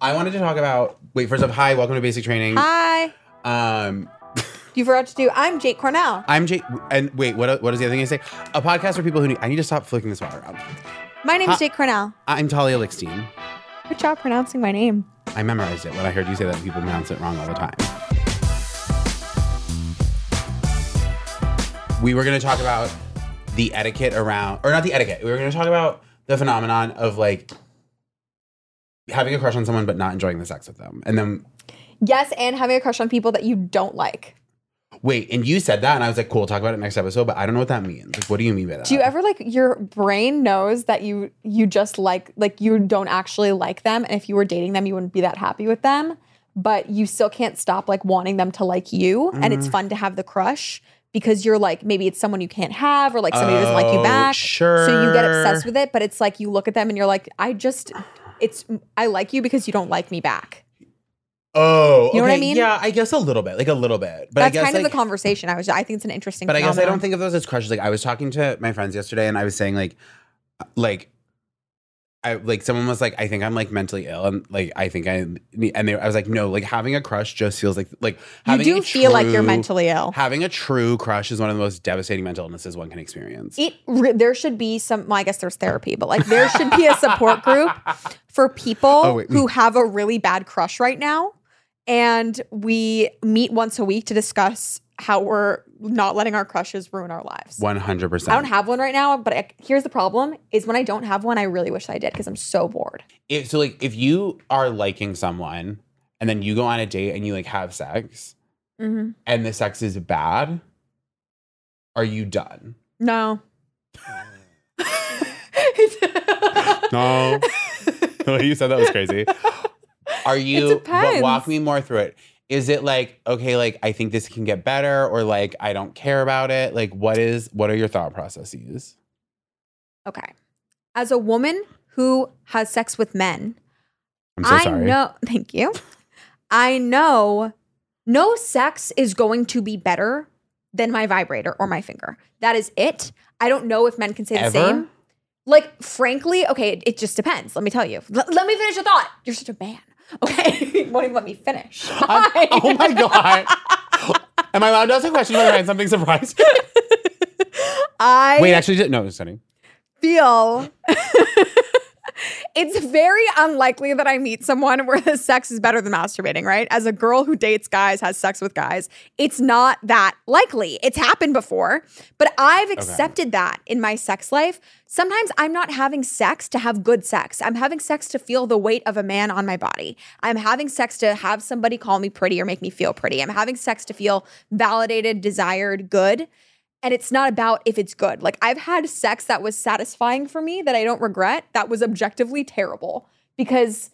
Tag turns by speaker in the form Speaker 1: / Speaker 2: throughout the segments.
Speaker 1: I wanted to talk about. Wait, first up, hi, welcome to Basic Training.
Speaker 2: Hi.
Speaker 1: Um,
Speaker 2: You forgot to do. I'm Jake Cornell.
Speaker 1: I'm Jake, and wait, what? What is the other thing I say? A podcast for people who need. I need to stop flicking this water around.
Speaker 2: My name's
Speaker 1: Hi-
Speaker 2: Jake Cornell.
Speaker 1: I'm Talia Lickstein.
Speaker 2: Good job pronouncing my name.
Speaker 1: I memorized it when I heard you say that people pronounce it wrong all the time. We were going to talk about the etiquette around, or not the etiquette. We were going to talk about the phenomenon of like having a crush on someone but not enjoying the sex with them. And then
Speaker 2: Yes, and having a crush on people that you don't like.
Speaker 1: wait, and you said that, and I was like, cool, talk about it next episode. But I don't know what that means. Like, what do you mean by that?
Speaker 2: Do you ever like your brain knows that you you just like like you don't actually like them, and if you were dating them, you wouldn't be that happy with them, but you still can't stop like wanting them to like you, and it's mm. fun to have the crush because you're like maybe it's someone you can't have or like somebody who doesn't like you
Speaker 1: Oh,
Speaker 2: back. So you get obsessed with it, but it's like you look at them and you're like, I just it's I like you because you don't like me back.
Speaker 1: Oh,
Speaker 2: You know what I mean?
Speaker 1: Yeah, I guess a little bit, like a little bit. But I
Speaker 2: That's
Speaker 1: guess
Speaker 2: kind of
Speaker 1: like,
Speaker 2: the conversation. I was I think it's an interesting
Speaker 1: But I guess I don't think of those as crushes. Like I was talking to my friends yesterday, and I was saying like, uh, like, I like someone was like, I think I'm like mentally ill, and like I think I need, and they, I was like, no, like having a crush just feels like like
Speaker 2: you do feel like you're mentally ill.
Speaker 1: Having a true crush is one of the most devastating mental illnesses one can experience.
Speaker 2: it re- there should be some well, i guess there's therapy but like there should be a support group for people
Speaker 1: Oh,
Speaker 2: who have a really bad crush right now and we meet once a week to discuss how we're not letting our crushes ruin our lives
Speaker 1: 100%.
Speaker 2: i don't have one right now but I, here's the problem is when i don't have one i really wish i did because i'm so bored
Speaker 1: If, so like if you are liking someone and then you go on a date and you like have sex
Speaker 2: mm-hmm.
Speaker 1: and the sex is bad, are you done?
Speaker 2: no
Speaker 1: No. the way you said that was crazy. Are you but walk me more through it. Is it like, okay, like I think this can get better, or like I don't care about it? Like what is what are your thought processes?
Speaker 2: okay as a woman who has sex with men
Speaker 1: I'm so
Speaker 2: I
Speaker 1: sorry.
Speaker 2: know. Thank you. I know no sex is going to be better than my vibrator or my finger. That is it. I don't know if men can say the same. Like, frankly, okay, it, it just depends. Let me tell you. L- let me finish the thought. You're such a man. Okay. Won't even let me finish.
Speaker 1: I'm- oh my god. Am I allowed to ask a question whether I something surprising?
Speaker 2: I
Speaker 1: Wait, actually, no, just kidding.
Speaker 2: feel it's very unlikely that I meet someone where the sex is better than masturbating, right? As a girl who dates guys, has sex with guys, it's not that likely. It's happened before, but I've accepted that in my sex life. Sometimes I'm not having sex to have good sex. I'm having sex to feel the weight of a man on my body. I'm having sex to have somebody call me pretty or make me feel pretty. I'm having sex to feel validated, desired, good and it's not about if it's good. Like I've had sex that was satisfying for me that I don't regret. That was objectively terrible because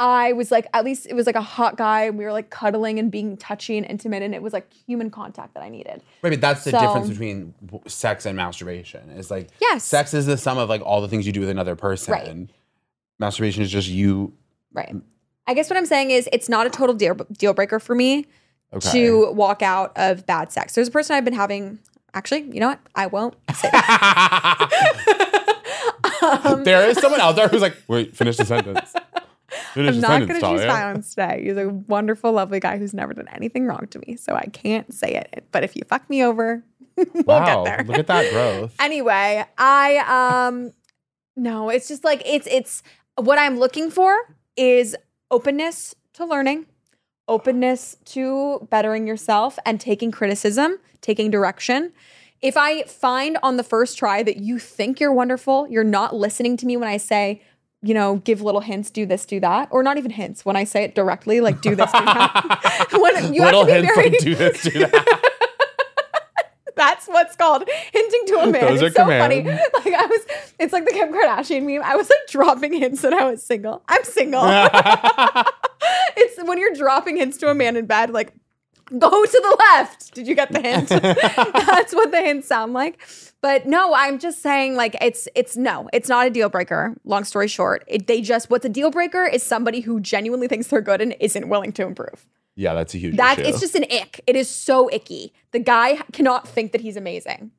Speaker 2: I was like, at least it was like a hot guy and we were like cuddling and being touchy and intimate and it was like human contact that I needed.
Speaker 1: Right, but that's the
Speaker 2: So-
Speaker 1: difference between sex and masturbation. It's like
Speaker 2: Yes.
Speaker 1: sex is the sum of like all the things you do with another person.
Speaker 2: Right.
Speaker 1: Masturbation is just you.
Speaker 2: Right. I guess what I'm saying is it's not a total deal, deal breaker for me
Speaker 1: Okay.
Speaker 2: to walk out of bad sex. There's a person I've been having. Actually, you know what? I won't say that. Um,
Speaker 1: there is someone out there who's like, wait, finish the sentence. Finish
Speaker 2: I'm
Speaker 1: the
Speaker 2: not going to choose violence today. He's a wonderful, lovely guy who's never done anything wrong to me. So I can't say it. But if you fuck me over, we'll
Speaker 1: Wow,
Speaker 2: get there.
Speaker 1: look at that growth.
Speaker 2: anyway, I um no, it's just like it's it's what I'm looking for is openness to learning, openness to bettering yourself and taking criticism, taking direction. If I find on the first try that you think you're wonderful, you're not listening to me when I say, you know, give little hints, do this, do that, or not even hints when I say it directly, like do this, do that. when you
Speaker 1: Little
Speaker 2: have to be
Speaker 1: hints
Speaker 2: very,
Speaker 1: do this, do that.
Speaker 2: That's what's called hinting to a man.
Speaker 1: Those
Speaker 2: it's
Speaker 1: are
Speaker 2: so funny.
Speaker 1: commands.
Speaker 2: Like I was, it's like the Kim Kardashian meme. I was like dropping hints that I was single. I'm single. it's when you're dropping hints to a man in bed, like go to the left. Did you get the hint? That's what the hints sound like. But no, I'm just saying, like it's it's no, it's not a deal breaker. Long story short, it, they just what's a deal breaker is somebody who genuinely thinks they're good and isn't willing to improve.
Speaker 1: yeah, that's a huge
Speaker 2: That
Speaker 1: issue.
Speaker 2: it's just an ick. It is so icky. The guy cannot think that he's amazing.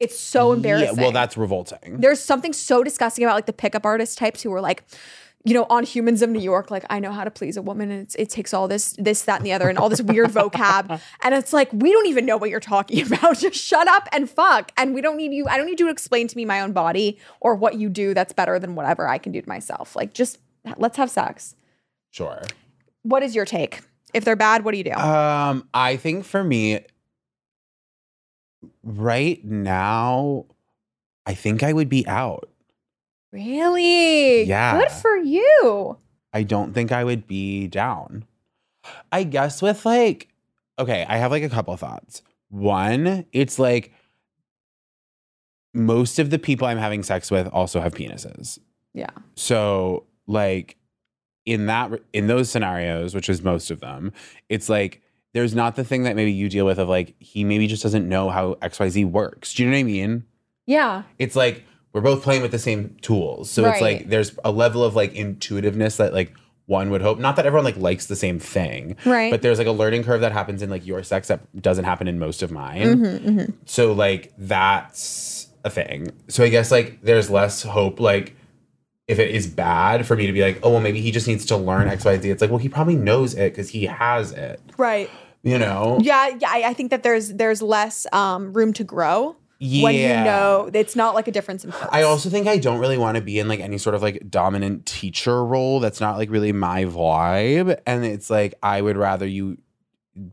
Speaker 2: It's so embarrassing.
Speaker 1: Yeah, well, that's revolting.
Speaker 2: There's something so disgusting about like the pickup artist types who are like, you know, on Humans of New York, like I know how to please a woman, and it's, it takes all this, this, that, and the other, and all this weird vocab, and it's like we don't even know what you're talking about. Just shut up and fuck, and we don't need you. I don't need you to explain to me my own body or what you do that's better than whatever I can do to myself. Like just let's have sex.
Speaker 1: Sure.
Speaker 2: What is your take? If they're bad, what do you do?
Speaker 1: Um, I think for me, right now, I think I would be out.
Speaker 2: Really?
Speaker 1: Yeah.
Speaker 2: Good for you.
Speaker 1: I don't think I would be down. I guess with like, okay, I have like a couple thoughts. One, it's like most of the people I'm having sex with also have penises.
Speaker 2: Yeah.
Speaker 1: So like in that in those scenarios, which is most of them, it's like there's not the thing that maybe you deal with of like he maybe just doesn't know how XYZ works. Do you know what I mean?
Speaker 2: Yeah.
Speaker 1: It's like we're both playing with the same tools. So it's like there's a level of like intuitiveness that like one would hope. Not that everyone like likes the same thing.
Speaker 2: Right.
Speaker 1: But there's like a learning curve that happens in like your sex that doesn't happen in most of mine.
Speaker 2: Mm-hmm,
Speaker 1: So like that's a thing. So I guess like there's less hope like if it is bad for me to be like, oh well maybe he just needs to learn XYZ. It's like, well, he probably knows it because he has it.
Speaker 2: Right.
Speaker 1: You know?
Speaker 2: Yeah, yeah. I I think that there's there's less um, room to grow when you
Speaker 1: Yeah.
Speaker 2: know it's not like a difference in. First.
Speaker 1: I also think I don't really want to be in like any sort of like dominant teacher role. That's not like really my vibe. And it's like I would rather you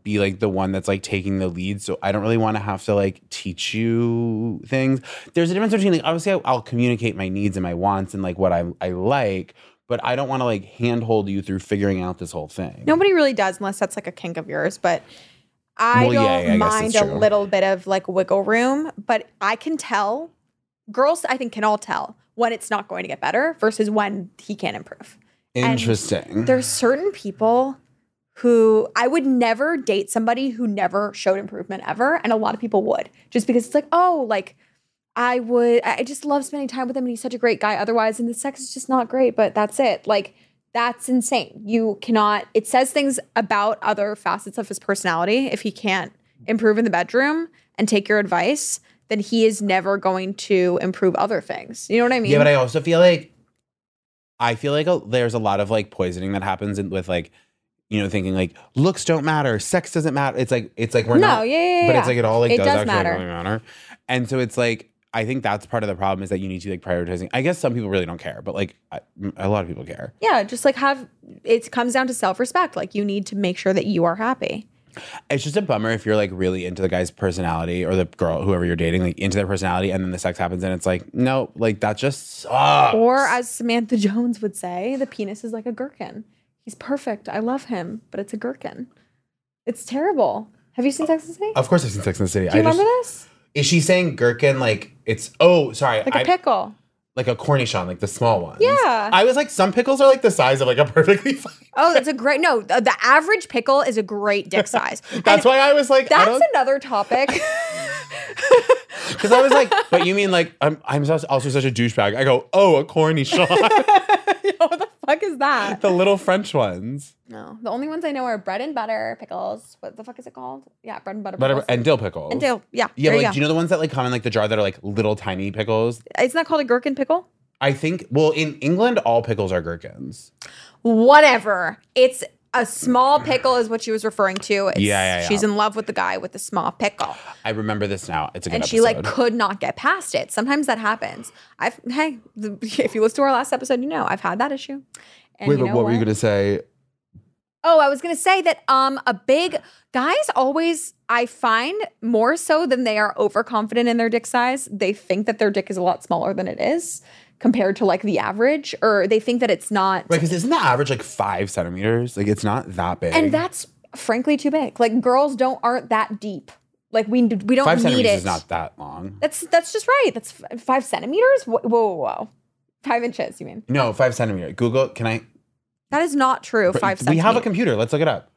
Speaker 1: be like the one that's like taking the lead. So I don't really want to have to like teach you things. There's a difference between like obviously I- I'll communicate my needs and my wants and like what I I like, but I don't want to like handhold you through figuring out this whole thing.
Speaker 2: Nobody really does unless that's like a kink of yours, but. I
Speaker 1: Well,
Speaker 2: don't
Speaker 1: I
Speaker 2: mind a little bit of like wiggle room, but I can tell, girls I think can all tell when it's not going to get better versus when he can improve. And
Speaker 1: Interesting.
Speaker 2: There's certain people who I would never date somebody who never showed improvement ever. And a lot of people would just because it's like, oh, like I would, I just love spending time with him and he's such a great guy otherwise. And the sex is just not great, but that's it. Like, that's insane. You cannot, it says things about other facets of his personality. If he can't improve in the bedroom and take your advice, then he is never going to improve other things. You know what I mean?
Speaker 1: Yeah, but I also feel like I feel like a, there's a lot of like poisoning that happens in, with like you know thinking like looks don't matter, sex doesn't matter. It's like it's like we're
Speaker 2: No,
Speaker 1: not.
Speaker 2: yeah, yeah,
Speaker 1: But
Speaker 2: yeah.
Speaker 1: it's like it all like
Speaker 2: It
Speaker 1: does,
Speaker 2: does
Speaker 1: actually
Speaker 2: matter.
Speaker 1: really matter. And so it's like I think that's part of the problem is that you need to like prioritizing. I guess some people really don't care, but like I, a lot of people care.
Speaker 2: yeah, just like have, it comes down to self respect. Like, you need to make sure that you are happy.
Speaker 1: It's just a bummer if you're like really into the guy's personality or the girl, whoever you're dating, like into their personality, and then the sex happens, and it's like no, like that just sucks.
Speaker 2: Or, as Samantha Jones would say, the penis is like a gherkin. He's perfect. I love him, but it's a gherkin. It's terrible. Have you seen Sex and the City?
Speaker 1: of course, I've seen Sex and the City.
Speaker 2: Do you
Speaker 1: I just-
Speaker 2: remember this?
Speaker 1: Is she saying gherkin like it's? Oh, sorry,
Speaker 2: Like
Speaker 1: I-
Speaker 2: a pickle.
Speaker 1: like a cornichon, like the small ones.
Speaker 2: Yeah.
Speaker 1: I was like, some pickles are like the size of like a perfectly fine.
Speaker 2: Oh, that's a great. No, the, the average pickle is a great dick size.
Speaker 1: That's
Speaker 2: And
Speaker 1: why I was like, I
Speaker 2: That's another topic.
Speaker 1: because I was like, but you mean like I'm I'm also such a douchebag. I go, oh, a cornichon,
Speaker 2: what the fuck is that?
Speaker 1: the little French ones,
Speaker 2: No, the only ones I know are bread and butter pickles. What the fuck is it called? Yeah, bread and butter
Speaker 1: but
Speaker 2: pickles.
Speaker 1: and dill pickles.
Speaker 2: And dill. Yeah.
Speaker 1: Yeah,
Speaker 2: there
Speaker 1: but
Speaker 2: you
Speaker 1: like, do you know the ones that like come in like the jar that are like little tiny pickles?
Speaker 2: go. Isn't that called a gherkin pickle?
Speaker 1: I think. Well, in England, all pickles are gherkins.
Speaker 2: Whatever. It's a small pickle is what she was referring to. It's,
Speaker 1: Yeah, yeah, yeah.
Speaker 2: She's in love with the guy with the small pickle.
Speaker 1: I remember this now. It's a good
Speaker 2: and
Speaker 1: episode.
Speaker 2: she like could not get past it. Sometimes that happens. I've hey, the, if you listen to our last episode, you know I've had that issue. And wait, but what were you
Speaker 1: gonna say?
Speaker 2: Oh, I was gonna say that um a big guys always I find more so than they are overconfident in their dick size. They think that their dick is a lot smaller than it is compared to like the average, or they think that it's not.
Speaker 1: Right, because isn't the average like five centimeters? Like it's not that big.
Speaker 2: And that's frankly too big. Like girls don't aren't that deep. Like we we don't
Speaker 1: Five
Speaker 2: need
Speaker 1: centimeters
Speaker 2: it.
Speaker 1: is not that long.
Speaker 2: That's that's just right. That's f- five centimeters. Whoa, whoa, whoa, whoa. Five inches. You mean?
Speaker 1: No, five centimeter. Google. Can I?
Speaker 2: That is not true. Five.
Speaker 1: We have a computer. Let's look it up.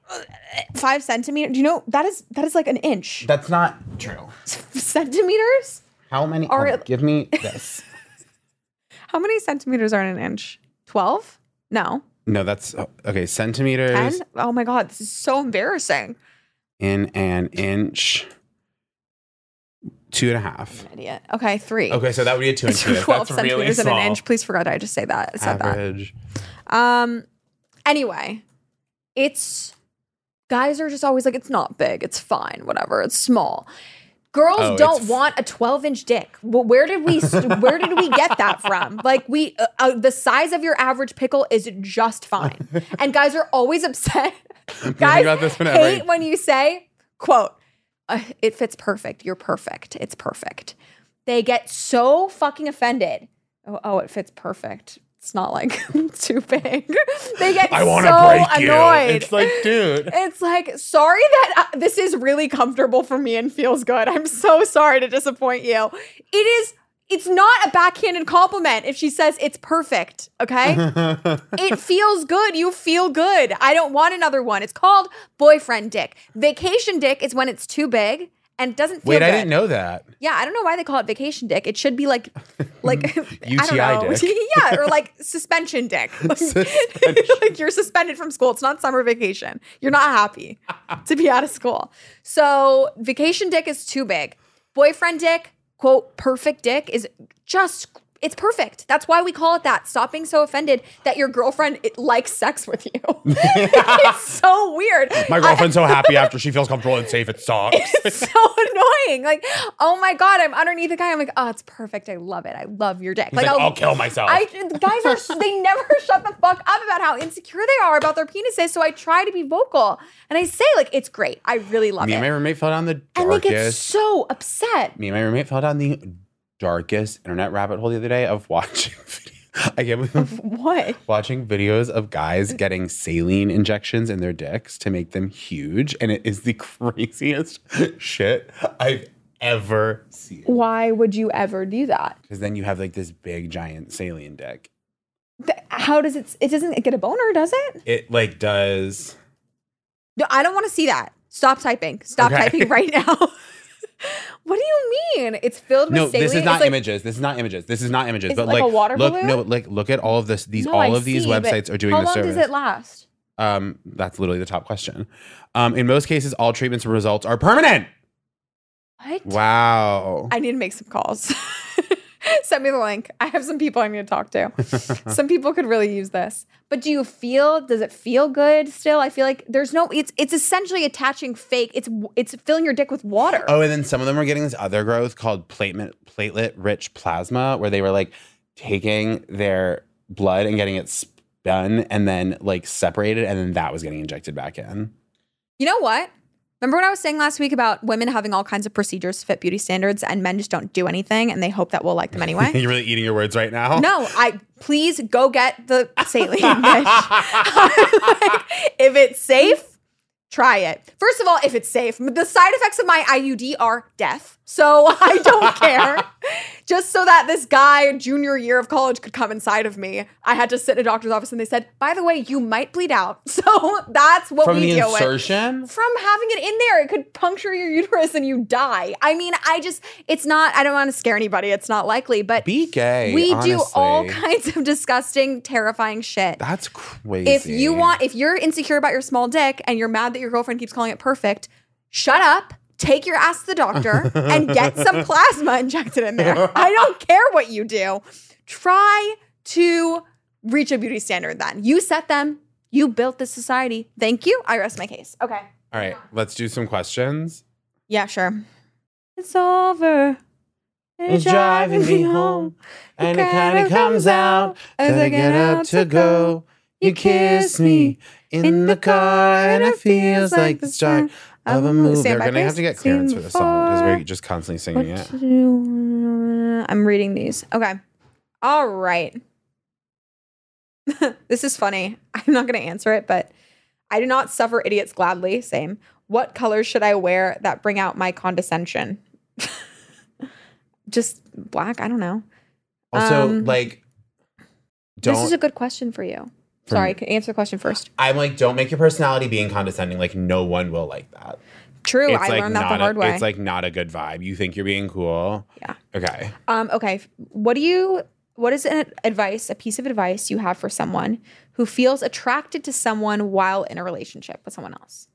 Speaker 2: five centimeters. Do you know that is that is like an inch?
Speaker 1: That's not true.
Speaker 2: centimeters?
Speaker 1: How many?
Speaker 2: Are it-
Speaker 1: give me this.
Speaker 2: How many centimeters are in an inch? Twelve? No.
Speaker 1: No, that's oh, okay. Centimeters
Speaker 2: Ten? Oh my god, this is so embarrassing.
Speaker 1: in an inch. Two and a half.
Speaker 2: Idiot. Okay, three.
Speaker 1: Okay, so that would be a two inch. That's
Speaker 2: twelve
Speaker 1: really
Speaker 2: centimeters in an inch. Please forgot I just say that. I said that.
Speaker 1: Average.
Speaker 2: Um. Anyway, it's guys are just always like, it's not big, it's fine, whatever, it's small. Girls
Speaker 1: Oh,
Speaker 2: don't want a 12 inch dick. Well, where did we where did we get that from? Like we, uh, uh, the size of your average pickle is just fine, and guys are always upset. guys
Speaker 1: about this whenever-
Speaker 2: hate when you say, "quote uh, It fits perfect. You're perfect. It's perfect." They get so fucking offended. Oh, oh it fits perfect. It's not like too big. They get
Speaker 1: I want
Speaker 2: so
Speaker 1: to break you.
Speaker 2: annoyed.
Speaker 1: It's like, dude.
Speaker 2: It's like, sorry that uh, this is really comfortable for me and feels good. I'm so sorry to disappoint you. It is, it's not a backhanded compliment if she says it's perfect, okay? it feels good. You feel good. I don't want another one. It's called boyfriend dick. Vacation dick is when it's too big and doesn't feel
Speaker 1: Wait,
Speaker 2: good.
Speaker 1: I didn't know that.
Speaker 2: Yeah, I don't know why they call it vacation dick. It should be like, like I
Speaker 1: UTI
Speaker 2: don't know.
Speaker 1: dick.
Speaker 2: yeah, or like suspension dick. Like,
Speaker 1: Suspension.
Speaker 2: like you're suspended from school. It's not summer vacation. You're not happy to be out of school. So vacation dick is too big. Boyfriend dick, quote, perfect dick is just. It's perfect. That's why we call it that. Stop being so offended that your girlfriend likes sex with you. it's so weird.
Speaker 1: My
Speaker 2: I-
Speaker 1: girlfriend's so happy after she feels comfortable and safe. It sucks.
Speaker 2: it's so annoying. Like, oh my god, I'm underneath a guy. I'm like, oh, it's perfect. I love it. I love your dick.
Speaker 1: He's like, I'll, kill myself.
Speaker 2: I guys are they never shut the fuck up about how insecure they are about their penises. So I try to be vocal and I say like it's great. I really love
Speaker 1: me
Speaker 2: it.
Speaker 1: and my roommate fell down the
Speaker 2: and they get so upset.
Speaker 1: me and my roommate fell down the darkest internet rabbit hole the other day of watching. I can't believe
Speaker 2: What?
Speaker 1: watching videos of guys getting saline injections in their dicks to make them huge, and it is the craziest shit I've ever seen.
Speaker 2: Why would you ever do that?
Speaker 1: Because then you have like this big giant saline dick.
Speaker 2: How does it? It doesn't get a boner, does it?
Speaker 1: It like does.
Speaker 2: No, I don't want to see that. Stop typing. Stop
Speaker 1: Okay.
Speaker 2: typing right now. What do you mean? It's filled with
Speaker 1: No,
Speaker 2: saline.
Speaker 1: this is not
Speaker 2: like-
Speaker 1: images. This is not images. This is not images.
Speaker 2: Is
Speaker 1: but
Speaker 2: like
Speaker 1: like,
Speaker 2: a water
Speaker 1: look,
Speaker 2: balloon?
Speaker 1: no, like look at all of this. These
Speaker 2: No,
Speaker 1: all
Speaker 2: I
Speaker 1: of these
Speaker 2: see,
Speaker 1: websites are doing
Speaker 2: this.
Speaker 1: How
Speaker 2: long
Speaker 1: service.
Speaker 2: does it last?
Speaker 1: Um, that's literally the top question. Um, in most cases, all treatments and results are permanent.
Speaker 2: What?
Speaker 1: Wow.
Speaker 2: I need to make some calls. Send me the link. I have some people I need to talk to. some people could really use this. But do you feel? Does it feel good still? I feel like there's no. It's it's essentially attaching fake. It's it's filling your dick with water.
Speaker 1: Oh, and then some of them were getting this other growth called platelet platelet rich plasma, where they were like taking their blood and getting it spun and then like separated, and then that was getting injected back in.
Speaker 2: You know what? Remember what I was saying last week about women having all kinds of procedures to fit beauty standards, and men just don't do anything, and they hope that we'll like them anyway.
Speaker 1: You're really eating your words right now.
Speaker 2: No, I please go get the saline. Like, if it's safe, try it. First of all, if it's safe, the side effects of my IUD are death. So I don't care. Just so that this guy, junior year of college, could come inside of me, I had to sit in a doctor's office and they said, by the way, you might bleed out. So that's what
Speaker 1: From
Speaker 2: we
Speaker 1: the
Speaker 2: deal with
Speaker 1: insertion.
Speaker 2: from having it in there. It could puncture your uterus and you die. I mean, I just, it's not, I don't want to scare anybody. It's not likely, but
Speaker 1: Be gay.
Speaker 2: we do all kinds of disgusting, terrifying shit.
Speaker 1: That's crazy.
Speaker 2: If you want, if you're insecure about your small dick and you're mad that your girlfriend keeps calling it perfect, shut up. Take your ass to the doctor and get some plasma injected in there. I don't care what you do. Try to reach a beauty standard then. You set them. You built this society. Thank you. I rest my case. Okay.
Speaker 1: all right, let's do some questions.
Speaker 2: Yeah, sure. It's over.
Speaker 1: It's driving me home, and it kind of comes out as I get up to go. You kiss me in the car, and it feels like the start of a movie. They're gonna have to get clearance for the song because we're just constantly singing it.
Speaker 2: I'm reading these. Okay. All right. this is funny. I'm not going to answer it, but I do not suffer idiots gladly. Same. What colors should I wear that bring out my condescension? Just black. I don't know.
Speaker 1: Also,
Speaker 2: Um,
Speaker 1: like, don't.
Speaker 2: This is a good question for you. Sorry, answer the question first.
Speaker 1: I'm like, don't make your personality being condescending. Like, no one will like that.
Speaker 2: True,
Speaker 1: it's
Speaker 2: I
Speaker 1: like
Speaker 2: learned that the hard
Speaker 1: a,
Speaker 2: way.
Speaker 1: It's like not a good vibe. You think you're being cool.
Speaker 2: Yeah.
Speaker 1: Okay.
Speaker 2: Um, okay. What do you what is an advice, a piece of advice you have for someone who feels attracted to someone while in a relationship with someone else?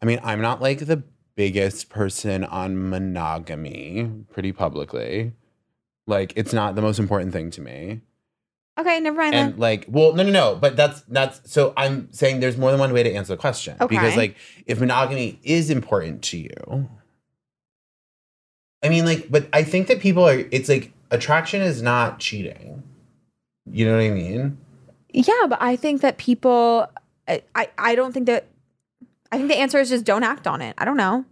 Speaker 1: I mean, I'm not like the biggest person on monogamy pretty publicly. Like, it's not the most important thing to me.
Speaker 2: Okay, never mind
Speaker 1: And
Speaker 2: then.
Speaker 1: like, well, no, no, no. But that's that's so I'm saying there's more than one way to answer the question.
Speaker 2: Okay.
Speaker 1: Because like if monogamy is important to you, I mean, like, but I think that people are it's like attraction is not cheating. You know what I mean?
Speaker 2: Yeah, but I think that people I, I I don't think that I think the answer is just don't act on it. I don't know.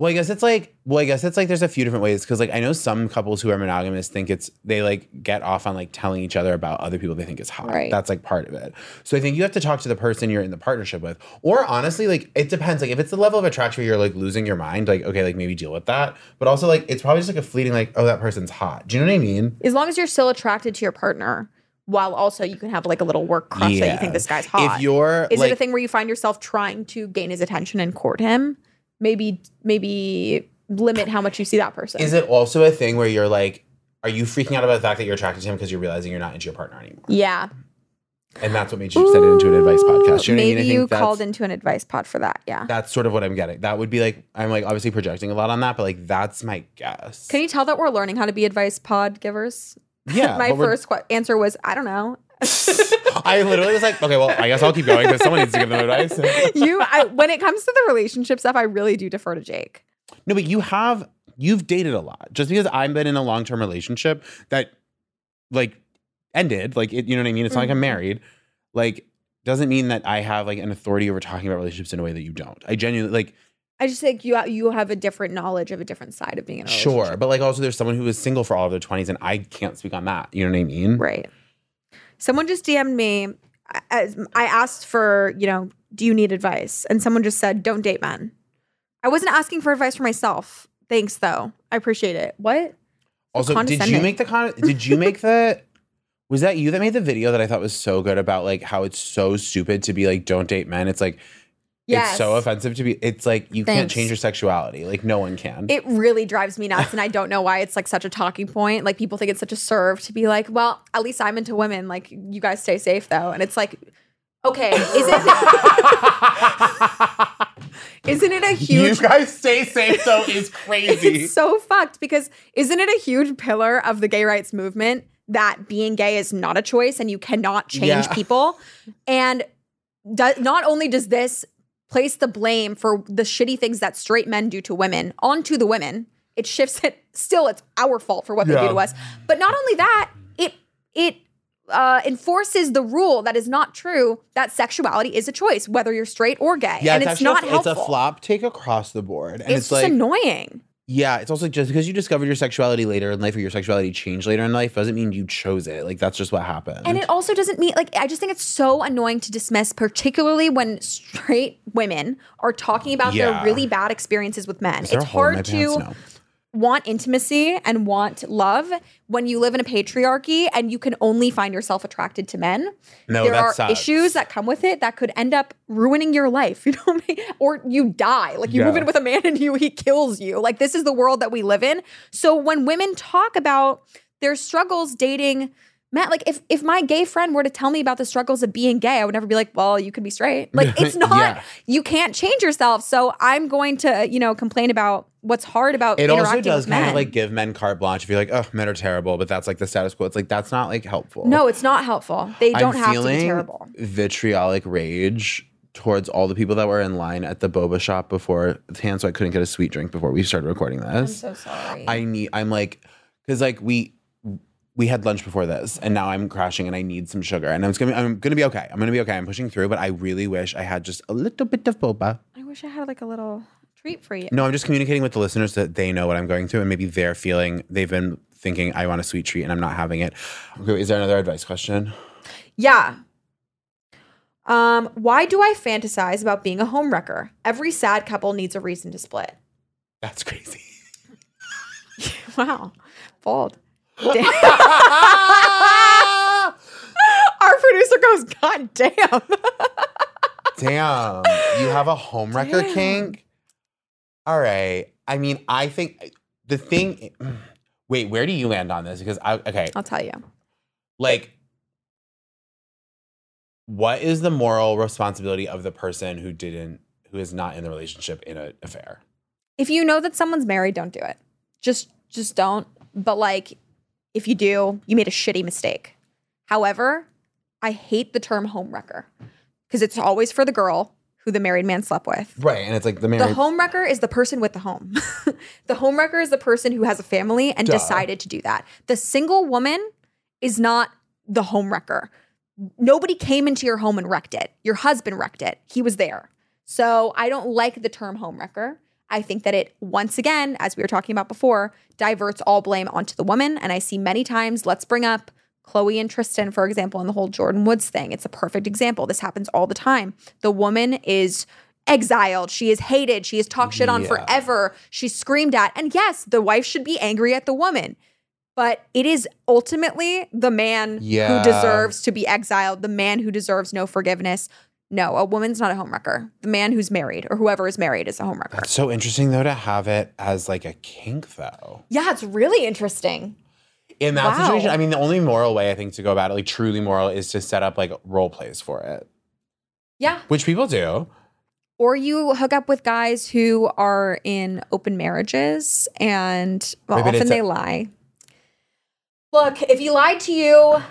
Speaker 1: Well, I guess it's like, well, I guess it's like there's a few different ways because like I know some couples who are monogamous think it's they like get off on like telling each other about other people they think is hot.
Speaker 2: Right.
Speaker 1: That's like part of it. So I think you have to talk to the person you're in the partnership with, or honestly, like it depends. Like if it's the level of attraction where you're like losing your mind, like okay, like maybe deal with that. But also like it's probably just like a fleeting like oh that person's hot. Do you know what I mean?
Speaker 2: As long as you're still attracted to your partner, while also you can have like a little work crush that you think this guy's hot.
Speaker 1: If you're
Speaker 2: is
Speaker 1: like
Speaker 2: it a thing where you find yourself trying to gain his attention and court him? Maybe maybe limit how much you see that person.
Speaker 1: is it also a thing where you're like are you freaking out about the fact that you're attracted to him because you're realizing you're not into your partner anymore?
Speaker 2: yeah.
Speaker 1: And that's what made you send it into an advice podcast. You know what I mean?
Speaker 2: Maybe
Speaker 1: I
Speaker 2: you called into an advice pod for that. Yeah.
Speaker 1: That's sort of what I'm getting. That would be like I'm like obviously projecting a lot on that, but like that's my guess.
Speaker 2: Can you tell that we're learning how to be advice pod givers?
Speaker 1: Yeah,
Speaker 2: My first qu- answer was I don't know.
Speaker 1: I literally was like, okay, well, I guess I'll keep going because someone needs to give them advice.
Speaker 2: you I, when it comes to the relationship stuff, I really do defer to Jake.
Speaker 1: no, but you have you've dated a lot. Just because I've been in a long term relationship that like ended, like it, you know what I mean. It's not like I'm
Speaker 2: Mhm.
Speaker 1: married. Like doesn't mean that I have like an authority over talking about relationships in a way that you don't. I genuinely like
Speaker 2: I just think you you have a different knowledge of a different side of being in a
Speaker 1: sure, but like also there's someone who was single for all of their 20s and I can't speak on that. You know what I mean?
Speaker 2: Right. Someone just DM'd me. As I asked for, you know, do you need advice? And someone just said, don't date men. I wasn't asking for advice for myself. Thanks, though. I appreciate it. What?
Speaker 1: Also, did you make the con? Did you make the? Was that you that made the video that I thought was so good about like how it's so stupid to be like don't date men? It's like it's so offensive to be. It's like you can't change your sexuality. Like no one can.
Speaker 2: It really drives me nuts, and I don't know why it's like such a talking point. Like people think it's such a serve to be like, well, at least I'm into women. Like you guys stay safe though, and it's like, okay, isn't isn't it a huge?
Speaker 1: you guys stay safe though is crazy.
Speaker 2: It's so fucked because isn't it a huge pillar of the gay rights movement that being gay is not a choice and you cannot change
Speaker 1: Yeah.
Speaker 2: people? And do, not only does this place the blame for the shitty things that straight men do to women onto the women, it shifts it. Still, it's our fault for what they do to us. But not only that, it it uh, enforces the rule that is not true that sexuality is a choice, whether you're straight or gay,
Speaker 1: yeah,
Speaker 2: and
Speaker 1: it's,
Speaker 2: it's, not
Speaker 1: a,
Speaker 2: helpful.
Speaker 1: it's a flop take across the board, and
Speaker 2: It's,
Speaker 1: it's, like
Speaker 2: annoying.
Speaker 1: Yeah, it's also just because you discovered your sexuality later in life or your sexuality changed later in life doesn't mean you chose it. Like that's just what happened.
Speaker 2: And it also doesn't mean like I just think it's so annoying to dismiss, particularly when straight women are talking about
Speaker 1: Yeah.
Speaker 2: their really bad experiences with men. It's
Speaker 1: a hole in
Speaker 2: hard to. Want intimacy and want love when you live in a patriarchy and you can only find yourself attracted to men.
Speaker 1: No,
Speaker 2: there are
Speaker 1: sucks.
Speaker 2: issues that come with it that could end up ruining your life. You know, what I mean? or you die. Like you move in with a man and you he kills you. Like this is the world that we live in. So when women talk about their struggles dating men, like if if my gay friend were to tell me about the struggles of being gay, I would never be like, well, you could be straight. Like it's not.
Speaker 1: Yeah.
Speaker 2: You can't change yourself. So I'm going to you know complain about what's hard about
Speaker 1: It also does kind of like give men carte blanche if you're like, oh, men are terrible, but that's like the status quo. It's like that's not like helpful.
Speaker 2: no, it's not helpful. They don't
Speaker 1: I'm
Speaker 2: have to be terrible.
Speaker 1: Vitriolic rage towards all the people that were in line at the boba shop before hand, so I couldn't get a sweet drink before we started recording this.
Speaker 2: I'm so sorry.
Speaker 1: I need. I'm like, because like we we had lunch before this, and now I'm crashing, and I need some sugar, and I'm gonna I'm gonna be okay. I'm gonna be okay. I'm pushing through, but I really wish I had just a little bit of boba.
Speaker 2: I wish I had like a little treat for you.
Speaker 1: No, I'm just communicating with the listeners that they know what I'm going through, and maybe they're feeling they've been thinking I want a sweet treat, and I'm not having it. Okay, is there another advice question?
Speaker 2: Yeah. Um, why do I fantasize about being a homewrecker? Every sad couple needs a reason to split.
Speaker 1: That's crazy.
Speaker 2: Wow, bold. Damn. Our producer goes, God damn.
Speaker 1: Damn, you have a homewrecker
Speaker 2: Damn.
Speaker 1: kink? All right. I mean, I think the thing. Wait, where do you land on this? Because I okay,
Speaker 2: I'll tell you.
Speaker 1: like, what is the moral responsibility of the person who didn't, who is not in the relationship in an affair?
Speaker 2: If you know that someone's married, don't do it. Just just don't. But like if you do, you made a shitty mistake. However, I hate the term homewrecker because it's always for the girl who the married man slept with.
Speaker 1: Right, and it's like the married.
Speaker 2: The homewrecker is the person with the home. the homewrecker is the person who has a family and
Speaker 1: Duh.
Speaker 2: decided to do that. The single woman is not the homewrecker. Nobody came into your home and wrecked it. Your husband wrecked it. He was there. So I don't like the term homewrecker. I think that it, once again, as we were talking about before, diverts all blame onto the woman. And I see many times, let's bring up Khloé and Tristan, for example, in the whole Jordyn Woods thing. It's a perfect example. This happens all the time. The woman is exiled. She is hated. She is talked shit on
Speaker 1: Yeah.
Speaker 2: forever. She's screamed at. And yes, the wife should be angry at the woman. But it is ultimately the man
Speaker 1: Yeah.
Speaker 2: who deserves to be exiled, the man who deserves no forgiveness. No, a woman's not a homewrecker. The man who's married or whoever is married is a homewrecker.
Speaker 1: That's so interesting though to have it as like a kink though.
Speaker 2: Yeah, it's really interesting.
Speaker 1: In that
Speaker 2: Wow.
Speaker 1: situation, I mean, the only moral way I think to go about it, like truly moral, is to set up like role plays for it,
Speaker 2: Yeah.
Speaker 1: which people do.
Speaker 2: Or you hook up with guys who are in open marriages and well,
Speaker 1: Wait,
Speaker 2: often they
Speaker 1: a-
Speaker 2: lie. Look, if he lied to you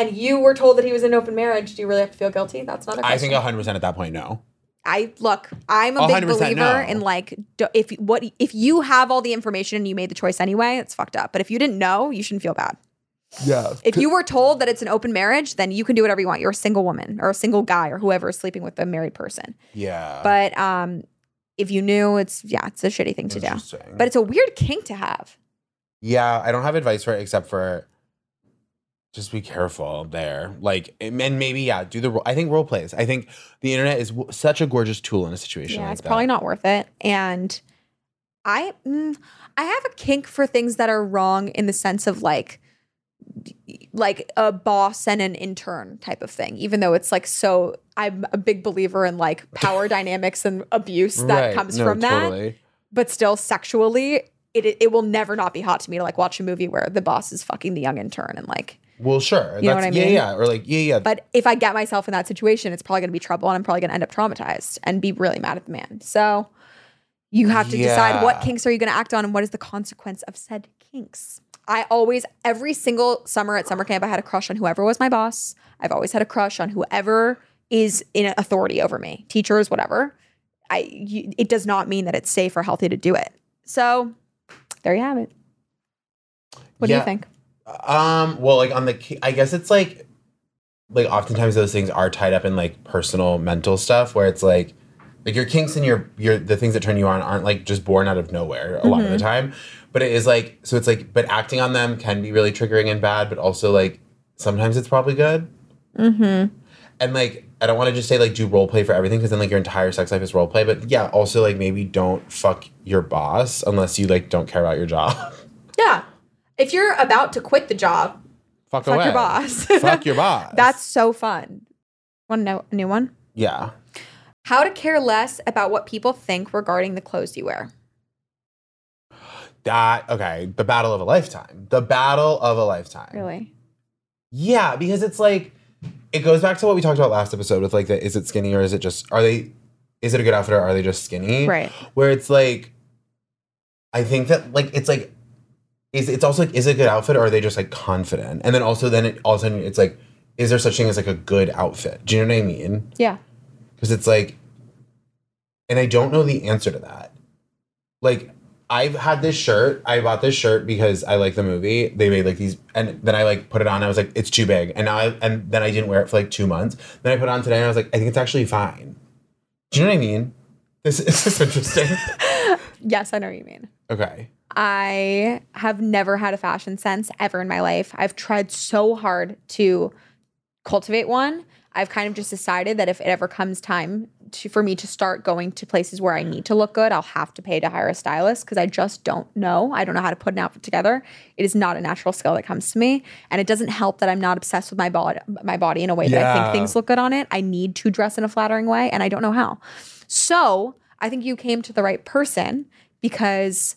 Speaker 2: and you were told that he was in open marriage, do you really have to feel guilty? That's not a
Speaker 1: I
Speaker 2: question.
Speaker 1: think 100% at that point, no.
Speaker 2: I look, I'm a big believer
Speaker 1: no.
Speaker 2: in like do- if what if you have all the information and you made the choice anyway, it's fucked up. But if you didn't know, you shouldn't feel bad.
Speaker 1: Yeah.
Speaker 2: If you were told that it's an open marriage, then you can do whatever you want. You're a single woman or a single guy or whoever is sleeping with a married person.
Speaker 1: Yeah.
Speaker 2: But um if you knew, it's yeah, it's a shitty thing to do. But it's a weird kink to have.
Speaker 1: yeah, I don't have advice for it except for just be careful there. Like, and maybe, yeah, do the, I think role plays. I think the internet is w- such a gorgeous tool in a situation
Speaker 2: Yeah,
Speaker 1: like
Speaker 2: it's
Speaker 1: that.
Speaker 2: probably not worth it. And I mm, I have a kink for things that are wrong in the sense of like like a boss and an intern type of thing. Even though it's like so I'm a big believer in like power dynamics and abuse that
Speaker 1: Right.
Speaker 2: comes
Speaker 1: No,
Speaker 2: from that. But still sexually it, it will never not be hot to me to like watch a movie where the boss is fucking the young intern and like
Speaker 1: Well, sure.
Speaker 2: You know what I mean?
Speaker 1: yeah. yeah. Or like, yeah, yeah.
Speaker 2: but if I get myself in that situation, it's probably going to be trouble and I'm probably going to end up traumatized and be really mad at the man. So you have to decide what kinks are you going to act on and what is the consequence of said kinks. I always, every single summer at summer camp, I had a crush on whoever was my boss. I've always had a crush on whoever is in authority over me, teachers, whatever. I, you, it does not mean that it's safe or healthy to do it. So there you have it. What do you think?
Speaker 1: Um, well, like on the, I guess it's like, like oftentimes those things are tied up in like personal mental stuff where it's like, like your kinks and your your the things that turn you on aren't like just born out of nowhere a lot of the time, but it is like so it's like but acting on them can be really triggering and bad, but also like sometimes it's probably good.
Speaker 2: Mm-hmm.
Speaker 1: And like I don't want to just say like do role play for everything because then like your entire sex life is role play, but yeah, also like maybe don't fuck your boss unless you like don't care about your job.
Speaker 2: Yeah. If you're about to quit the job,
Speaker 1: Fuck,
Speaker 2: Fuck
Speaker 1: away.
Speaker 2: your boss.
Speaker 1: Fuck your boss.
Speaker 2: That's so fun. Want to know a new one?
Speaker 1: yeah.
Speaker 2: How to care less about what people think regarding the clothes you wear.
Speaker 1: That okay, the battle of a lifetime. The battle of a lifetime.
Speaker 2: Really?
Speaker 1: Yeah, because it's like it goes back to what we talked about last episode with like the is it skinny or is it just are they is it a good outfit or are they just skinny?
Speaker 2: Right.
Speaker 1: Where it's like I think that like it's like is it's also like is it a good outfit or are they just like confident? And then also then it all of a sudden it's like is there such thing as like a good outfit? Do you know what I mean?
Speaker 2: Yeah.
Speaker 1: because it's like and i don't know the answer to that like i've had this shirt i bought this shirt because i like the movie they made like these and then i like put it on i was like it's too big and now i and then i didn't wear it for like two months then i put it on today and i was like i think it's actually fine do you know what i mean this is interesting
Speaker 2: Yes, I know what you mean.
Speaker 1: okay
Speaker 2: I have never had a fashion sense ever in my life. I've tried so hard to cultivate one. I've kind of just decided that if it ever comes time to, for me to start going to places where I need to look good, I'll have to pay to hire a stylist because I just don't know. I don't know how to put an outfit together. It is not a natural skill that comes to me, and it doesn't help that I'm not obsessed with my body, my body in a way that I think things look good on it. I need to dress in a flattering way, and I don't know how. So I think you came to the right person because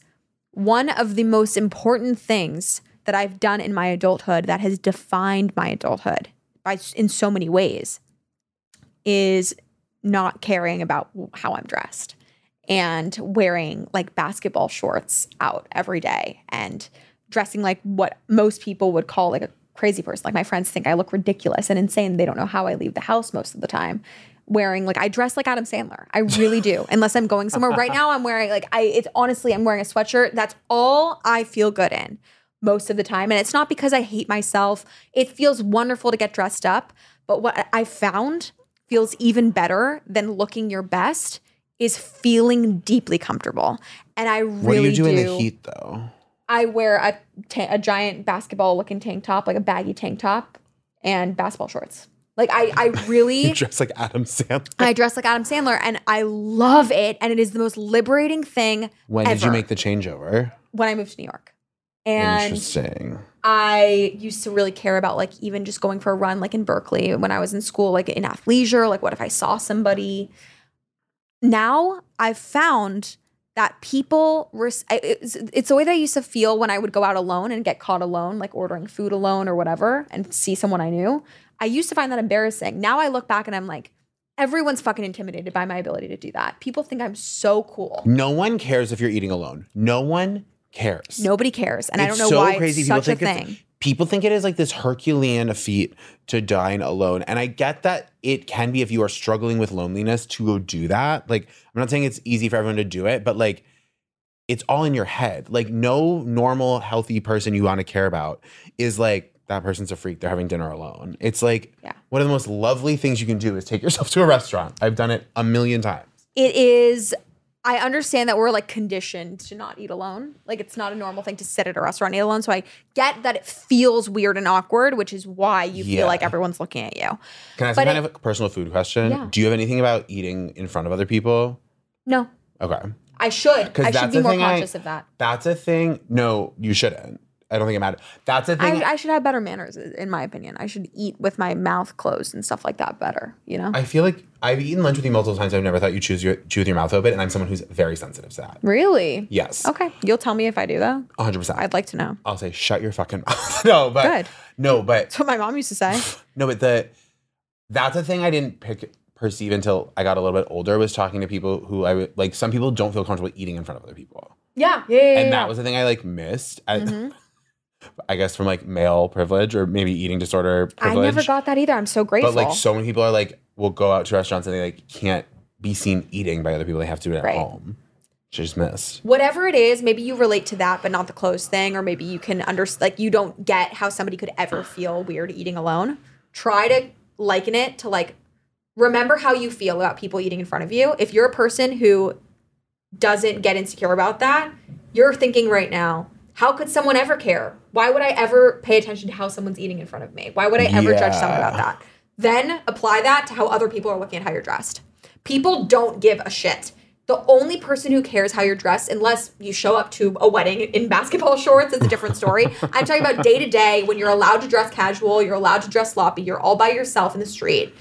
Speaker 2: one of the most important things that I've done in my adulthood that has defined my adulthood by in so many ways is not caring about how I'm dressed and wearing like basketball shorts out every day and dressing like what most people would call like a crazy person. Like my friends think I look ridiculous and insane. They don't know how I leave the house most of the time. Wearing like I dress like Adam Sandler. I really do. Unless I'm going somewhere. Right now I'm wearing like I it's honestly I'm wearing a sweatshirt. That's all I feel good in most of the time. And it's not because I hate myself. It feels wonderful to get dressed up. But what I found feels even better than looking your best is feeling deeply comfortable. And I really
Speaker 1: What do you do, in the heat though?
Speaker 2: I wear a ta- a giant basketball looking tank top, like a baggy tank top, and basketball shorts. Like I, I really,
Speaker 1: Dressed like Adam Sandler.
Speaker 2: I dress like Adam Sandler, and I love it. And it is the most liberating thing
Speaker 1: When did you make the changeover?
Speaker 2: when I moved to New York. And
Speaker 1: Interesting.
Speaker 2: I used to really care about like even just going for a run, like in Berkeley when I was in school, like in athleisure. Like, what if I saw somebody? Now I've found that people, res- it's, it's the way that I used to feel when I would go out alone and get caught alone, like ordering food alone or whatever, and see someone I knew. I used to find that embarrassing. Now I look back and I'm like, everyone's fucking intimidated by my ability to do that. People think I'm so cool.
Speaker 1: No one cares if you're eating alone. No one cares.
Speaker 2: Nobody cares, and I don't know
Speaker 1: so
Speaker 2: why
Speaker 1: crazy.
Speaker 2: it's
Speaker 1: People
Speaker 2: such a
Speaker 1: it's-
Speaker 2: thing.
Speaker 1: People think it is like this Herculean feat to dine alone. And I get that it can be if you are struggling with loneliness to go do that. Like, I'm not saying it's easy for everyone to do it, but like, it's all in your head. Like, no normal, healthy person you want to care about is like, that person's a freak. They're having dinner alone. It's like
Speaker 2: Yeah.
Speaker 1: one of the most lovely things you can do is take yourself to a restaurant. I've done it a million times.
Speaker 2: it is I understand that we're like conditioned to not eat alone. Like it's not a normal thing to sit at a restaurant and eat alone. So I get that it feels weird and awkward, which is why you
Speaker 1: Yeah.
Speaker 2: feel like everyone's looking at you.
Speaker 1: Can I ask
Speaker 2: But
Speaker 1: kind
Speaker 2: it-
Speaker 1: of a personal food question?
Speaker 2: Yeah.
Speaker 1: Do you have anything about eating in front of other people?
Speaker 2: No,
Speaker 1: Okay.
Speaker 2: I should. I should be more
Speaker 1: thing I-
Speaker 2: conscious of that.
Speaker 1: That's a thing. No, you shouldn't. I don't think it matters. That's a thing.
Speaker 2: I,
Speaker 1: I,
Speaker 2: I should have better manners, in my opinion. I should eat with my mouth closed and stuff like that better. You know?
Speaker 1: I feel like I've eaten lunch with you multiple times. I've never thought you choose your chew with your mouth open, and I'm someone who's very sensitive to that.
Speaker 2: really?
Speaker 1: Yes,
Speaker 2: Okay, you'll tell me if I do though.
Speaker 1: 100. percent
Speaker 2: I'd like to know.
Speaker 1: I'll say shut your fucking mouth. no, but
Speaker 2: Good.
Speaker 1: no, but
Speaker 2: That's what my mom used to say.
Speaker 1: no, but the that's a thing I didn't pick perceive until I got a little bit older. Was talking to people who I would like. Some people don't feel comfortable eating in front of other people,
Speaker 2: Yeah, yeah, yeah.
Speaker 1: and that was the thing I like missed. I,
Speaker 2: Mm-hmm.
Speaker 1: I guess from like male privilege or maybe eating disorder
Speaker 2: I never got that either. I'm so grateful.
Speaker 1: But like so many people are like will go out to restaurants and they like can't be seen eating by other people. They have to do it at
Speaker 2: Right.
Speaker 1: home. Just missed.
Speaker 2: whatever it is, maybe you relate to that, but not the clothes thing, or maybe you can understand, like, you don't get how somebody could ever feel weird eating alone. Try to liken it to, like, remember how you feel about people eating in front of you. If you're a person who doesn't get insecure about that, you're thinking right now, how could someone ever care? Why would I ever pay attention to how someone's eating in front of me? Why would I ever judge someone about that? Then apply that to how other people are looking at how you're dressed. People don't give a shit. The only person who cares how you're dressed, unless you show up to a wedding in basketball shorts, it's a different story. I'm talking about day to day when you're allowed to dress casual, you're allowed to dress sloppy, you're all by yourself in the street.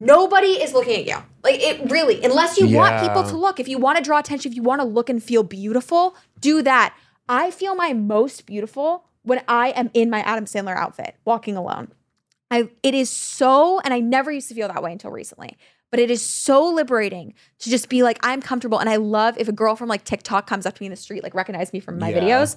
Speaker 2: Nobody is looking at you. Like it really, unless you want people to look. If you want to draw attention, if you want to look and feel beautiful, do that. I feel my most beautiful when I am in my Adam Sandler outfit, walking alone. I it is so, and I never used to feel that way until recently. But it is so liberating to just be like, I'm comfortable. And I love if a girl from like TikTok comes up to me in the street, like recognize me from my
Speaker 1: Yeah.
Speaker 2: videos,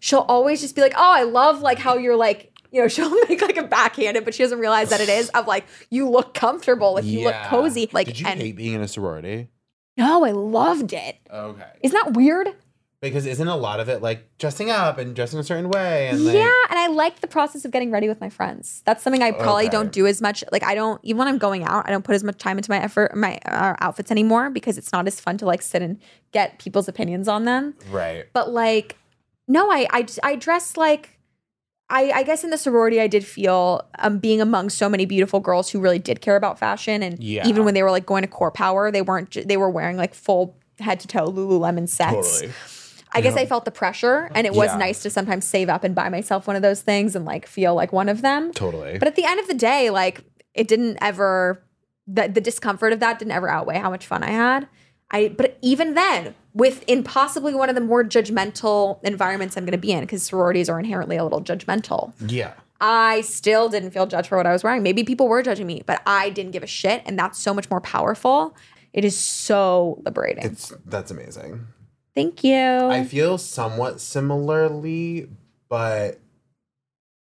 Speaker 2: she'll always just be like, Oh, I love like how you're like, you know, she'll make like a backhanded, but she doesn't realize that it is of like, you look comfortable, like you look cozy. Like
Speaker 1: Did you
Speaker 2: and
Speaker 1: hate being in a sorority?
Speaker 2: no, I loved it.
Speaker 1: Okay.
Speaker 2: Isn't that weird?
Speaker 1: Because isn't a lot of it like dressing up and dressing a certain way and like
Speaker 2: yeah, and I like the process of getting ready with my friends. That's something I probably
Speaker 1: Okay.
Speaker 2: don't do as much. Like I don't even when I'm going out, I don't put as much time into my effort, my uh, outfits anymore because it's not as fun to like sit and get people's opinions on them.
Speaker 1: Right.
Speaker 2: But like, no, I I I dress like I, I guess in the sorority, I did feel um, being among so many beautiful girls who really did care about fashion, and
Speaker 1: Yeah.
Speaker 2: even when they were like going to CorePower, they weren't. They were wearing like full head to toe Lululemon sets.
Speaker 1: Totally.
Speaker 2: I guess I felt the pressure, and it was
Speaker 1: Yeah.
Speaker 2: nice to sometimes save up and buy myself one of those things and like feel like one of them.
Speaker 1: Totally.
Speaker 2: But at the end of the day, like it didn't ever the, the discomfort of that didn't ever outweigh how much fun I had. I but even then, within possibly one of the more judgmental environments I'm gonna be in, because sororities are inherently a little judgmental.
Speaker 1: yeah.
Speaker 2: I still didn't feel judged for what I was wearing. Maybe people were judging me, but I didn't give a shit. And that's so much more powerful. It is so liberating.
Speaker 1: It's that's amazing.
Speaker 2: Thank you.
Speaker 1: I feel somewhat similarly, but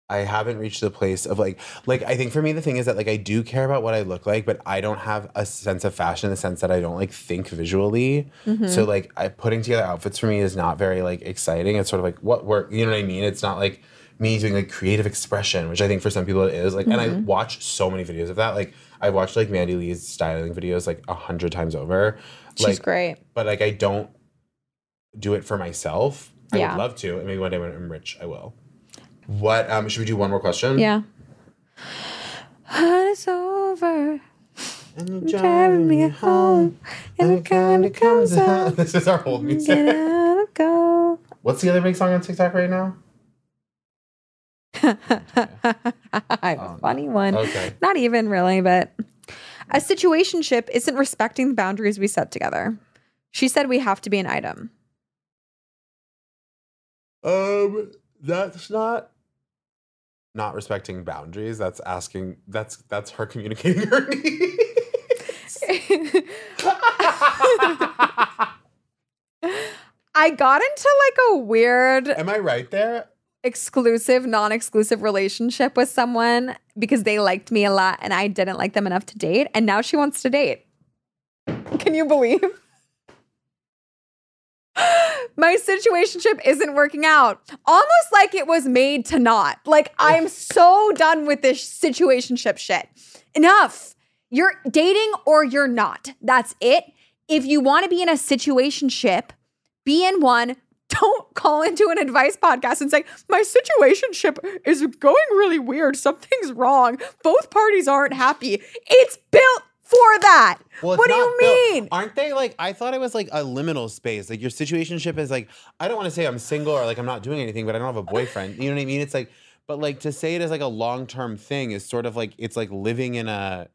Speaker 1: I haven't reached the place of like like I think for me the thing is that like I do care about what I look like, but I don't have a sense of fashion in the sense that I don't like think visually.
Speaker 2: Mm-hmm.
Speaker 1: So like I putting together outfits for me is not very like exciting. It's sort of like what work you know what I mean? It's not like me doing like creative expression, which I think for some people it is. Like and I
Speaker 2: Mm-hmm.
Speaker 1: watch so many videos of that. Like I watched like Mandy Lee's styling videos like a hundred times over.
Speaker 2: She's
Speaker 1: like,
Speaker 2: great.
Speaker 1: but like I don't do it for myself. I
Speaker 2: Yeah.
Speaker 1: would love to, and maybe one day when I'm rich, I will. What um should we do one more question?
Speaker 2: Yeah. It's over.
Speaker 1: And you're
Speaker 2: Driving me home, and it kinda comes out.
Speaker 1: This is our whole
Speaker 2: Get
Speaker 1: music.
Speaker 2: out of go.
Speaker 1: What's the other big song on TikTok right now?
Speaker 2: I have a funny one.
Speaker 1: Okay.
Speaker 2: Not even really, but a situationship isn't respecting the boundaries we set together. She said we have to be an item.
Speaker 1: Um, that's not not respecting boundaries. That's asking. That's that's her communicating her needs.
Speaker 2: I got into like a weird
Speaker 1: Am I right there?
Speaker 2: exclusive, non exclusive relationship with someone because they liked me a lot and I didn't like them enough to date. And now she wants to date. Can you believe? My situationship isn't working out. Almost like it was made to not. Like, I'm so done with this situationship shit. Enough. You're dating or you're not. That's it. If you want to be in a situationship, be in one. Don't call into an advice podcast and say, My situationship is going really weird. Something's wrong. Both parties aren't happy. It's built for that.
Speaker 1: Well,
Speaker 2: what do you
Speaker 1: built-
Speaker 2: mean?
Speaker 1: Aren't they like? I thought it was like a liminal space. Like your situationship is like. I don't want to say I'm single or like I'm not doing anything, but I don't have a boyfriend. You know what I mean? It's like, but like to say it as like a long term thing is sort of like it's like living in a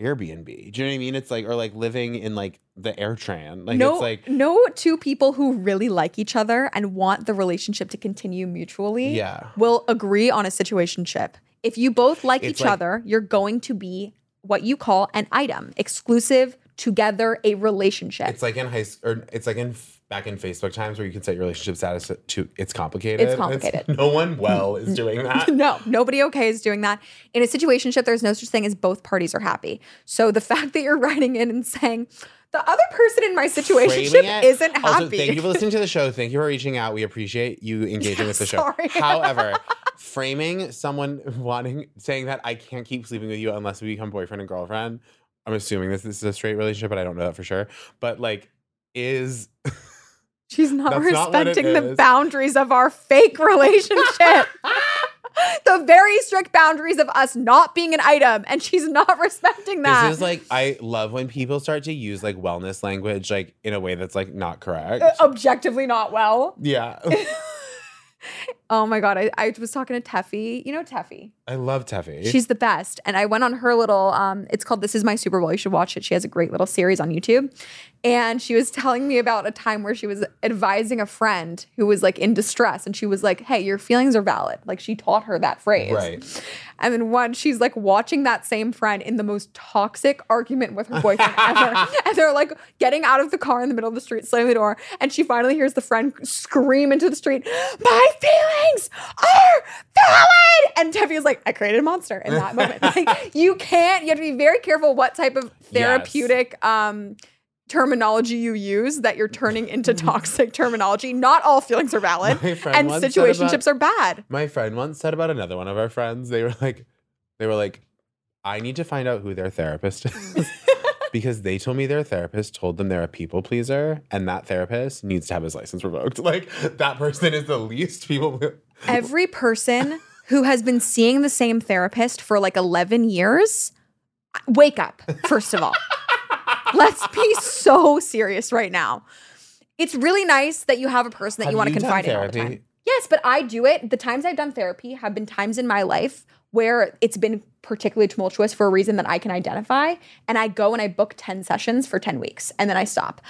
Speaker 1: Airbnb. Do you know what I mean? It's like or like living in like the AirTran. Like
Speaker 2: no,
Speaker 1: it's like
Speaker 2: no two people who really like each other and want the relationship to continue mutually
Speaker 1: Yeah.
Speaker 2: will agree on a situationship. If you both like
Speaker 1: It's
Speaker 2: each
Speaker 1: like-
Speaker 2: other, you're going to be what you call an item, exclusive together, a relationship.
Speaker 1: it's like in high or it's like in back in Facebook times where you can set your relationship status to- it's complicated.
Speaker 2: It's complicated.
Speaker 1: no one well is doing that.
Speaker 2: no, nobody okay is doing that. In a situationship, there's no such thing as both parties are happy. So the fact that you're writing in and saying the other person in my situationship
Speaker 1: it-
Speaker 2: isn't happy.
Speaker 1: Also, thank you for listening to the show. Thank you for reaching out. We appreciate you engaging with the show.
Speaker 2: Sorry.
Speaker 1: However, framing someone wanting saying that I can't keep sleeping with you unless we become boyfriend and girlfriend. I'm assuming this, this is a straight relationship, but I don't know that for sure. But like, is
Speaker 2: She's not
Speaker 1: That's not
Speaker 2: respecting the
Speaker 1: is.
Speaker 2: boundaries of our fake relationship. the very strict boundaries of us not being an item, and she's not respecting that.
Speaker 1: this is like I love when people start to use like wellness language like in a way that's like not correct.
Speaker 2: Uh, objectively not well.
Speaker 1: yeah,
Speaker 2: Oh my god, I, I was talking to Teffy. You know Teffy.
Speaker 1: I love Teffy.
Speaker 2: She's the best. And I went on her little um it's called This Is My Super Bowl. You should watch it. She has a great little series on YouTube. And she was telling me about a time where she was advising a friend who was like in distress and she was like, "Hey, your feelings are valid." Like she taught her that phrase.
Speaker 1: right.
Speaker 2: And then one, she's like watching that same friend in the most toxic argument with her boyfriend ever. And they're like getting out of the car in the middle of the street, slamming the door. And she finally hears the friend scream into the street, My feelings are valid. And Teffy is like, I created a monster in that moment. Like, you can't, you have to be very careful what type of therapeutic um terminology you use that you're turning into toxic terminology. Not all feelings are valid. And situationships
Speaker 1: about-
Speaker 2: are bad.
Speaker 1: My friend once said about another one of our friends, they were like, they were like, I need to find out who their therapist is. because they told me their therapist told them they're a people pleaser and that therapist needs to have his license revoked. Like that person is the least people
Speaker 2: every person who has been seeing the same therapist for like 11 years, wake up, first of all. Let's be so serious right now. It's really nice that you have a person that
Speaker 1: Have
Speaker 2: you want to confide in all the time. Yes, but I do it. The times I've done therapy have been times in my life where it's been particularly tumultuous for a reason that I can identify. And I go and I book 10 sessions for 10 weeks and then I stop.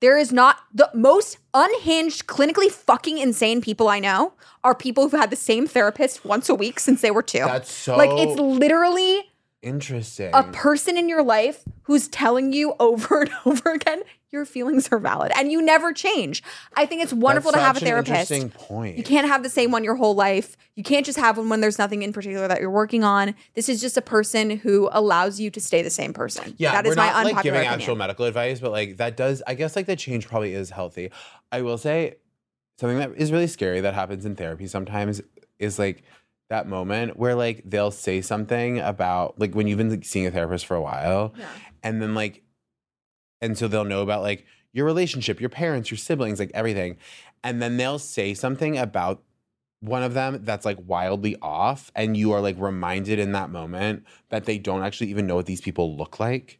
Speaker 2: There is not the most unhinged, clinically fucking insane people I know are people who've had the same therapist once a week since they were two.
Speaker 1: That's so
Speaker 2: like it's literally
Speaker 1: interesting.
Speaker 2: a person in your life who's telling you over and over again your feelings are valid and you never change. I think it's wonderful
Speaker 1: That's
Speaker 2: to have a therapist.
Speaker 1: Interesting point.
Speaker 2: You can't have the same one your whole life. You can't just have one when there's nothing in particular that you're working on. This is just a person who allows you to stay the same person.
Speaker 1: Yeah,
Speaker 2: that is
Speaker 1: we're
Speaker 2: my
Speaker 1: not
Speaker 2: unpopular
Speaker 1: like giving
Speaker 2: opinion.
Speaker 1: actual medical advice, but like that does. I guess like the change probably is healthy. I will say something that is really scary that happens in therapy sometimes is like that moment where like they'll say something about like when you've been like, seeing a therapist for a while,
Speaker 2: Yeah.
Speaker 1: and then like, and so they'll know about like your relationship, your parents, your siblings, like everything, and then they'll say something about one of them that's like wildly off and you are like reminded in that moment that they don't actually even know what these people look like.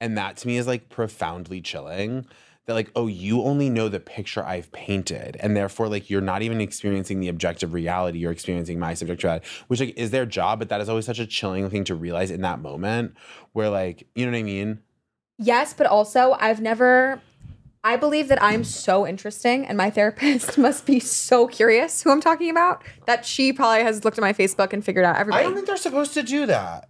Speaker 1: And that to me is like profoundly chilling that like oh you only know the picture i've painted and therefore like you're not even experiencing the objective reality you're experiencing my subjective reality which like is their job but that is always such a chilling thing to realize in that moment where like you know what i mean
Speaker 2: Yes, but also I've never I believe that I'm so interesting and my therapist must be so curious who I'm talking about that she probably has looked at my Facebook and figured out
Speaker 1: everything.
Speaker 2: i
Speaker 1: don't think they're supposed to do that.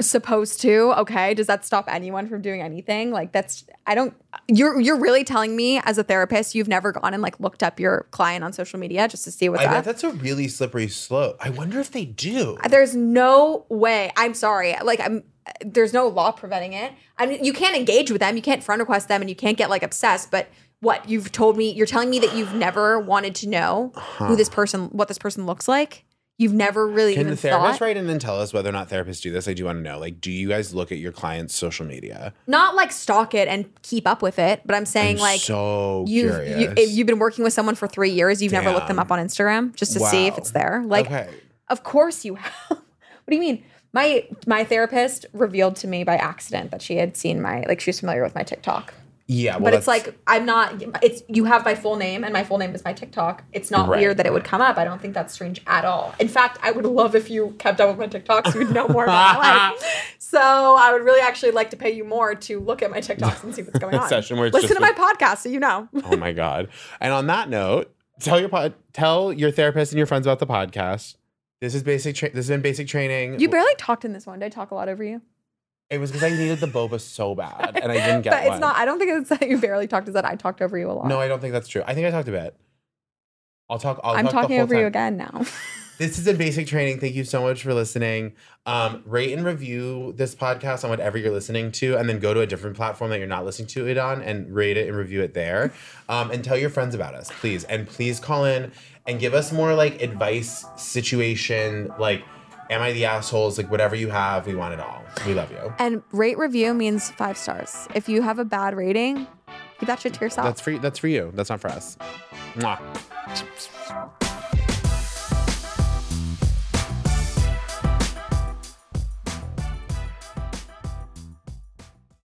Speaker 2: Supposed to? Okay. Does that stop anyone from doing anything? Like that's i don't you're you're really telling me as a therapist you've never gone and like looked up your client on social media just to see what's
Speaker 1: i bet
Speaker 2: up?
Speaker 1: that's a really slippery slope. I wonder if they do.
Speaker 2: There's no way. I'm sorry. Like i'm there's no law preventing it. I mean you can't engage with them you can't friend request them and you can't get like obsessed but what you've told me you're telling me that you've never wanted to know uh-huh. who this person what this person looks like? You've never really
Speaker 1: Can
Speaker 2: even
Speaker 1: the therapist
Speaker 2: thought?
Speaker 1: write in and tell us whether or not therapists do this? I do want to know. Like, do you guys look at your clients' social media?
Speaker 2: not like stalk it and keep up with it but i'm saying
Speaker 1: I'm
Speaker 2: like
Speaker 1: so
Speaker 2: you've
Speaker 1: curious.
Speaker 2: you, if you've been working with someone for three years you've never looked them up on instagram just to see if it's there. Like
Speaker 1: okay,
Speaker 2: of course you have. What do you mean my my therapist revealed to me by accident that she had seen my like she was familiar with my tiktok.
Speaker 1: Yeah, well,
Speaker 2: but it's like i'm not it's you have my full name and my full name is my tiktok. It's not
Speaker 1: Right.
Speaker 2: weird that it would come up. I don't think that's strange at all. In fact i would love if you kept up with my tiktoks you'd know more about my life. So i would really actually like to pay you more to look at my tiktoks and see what's going on.
Speaker 1: session where
Speaker 2: listen to my podcast so you know.
Speaker 1: Oh my god. And on that note, tell your pod, tell your therapist and your friends about the podcast. This is basic. Tra- this has been basic training.
Speaker 2: you barely talked in this one did i talk a lot over you
Speaker 1: it was because I needed the boba so bad, and I didn't get
Speaker 2: but it's
Speaker 1: one.
Speaker 2: not i don't think it's that you barely talked it's that i talked over you a lot
Speaker 1: no, I don't think that's true. I think I talked a bit. I'll talk. I'll
Speaker 2: i'm
Speaker 1: talk the
Speaker 2: talking over you again now
Speaker 1: This is a basic training. Thank you so much for listening. Um, rate and review this podcast on whatever you're listening to, and then go to a different platform that you're not listening to it on and rate it and review it there. Um, and tell your friends about us, please. And please call in and give us more like advice, situation, like, am I the assholes? Like, whatever you have, we want it all. We love you.
Speaker 2: And rate review means five stars. If you have a bad rating, keep that shit to yourself.
Speaker 1: That's for that's for you. That's not for us. Mwah.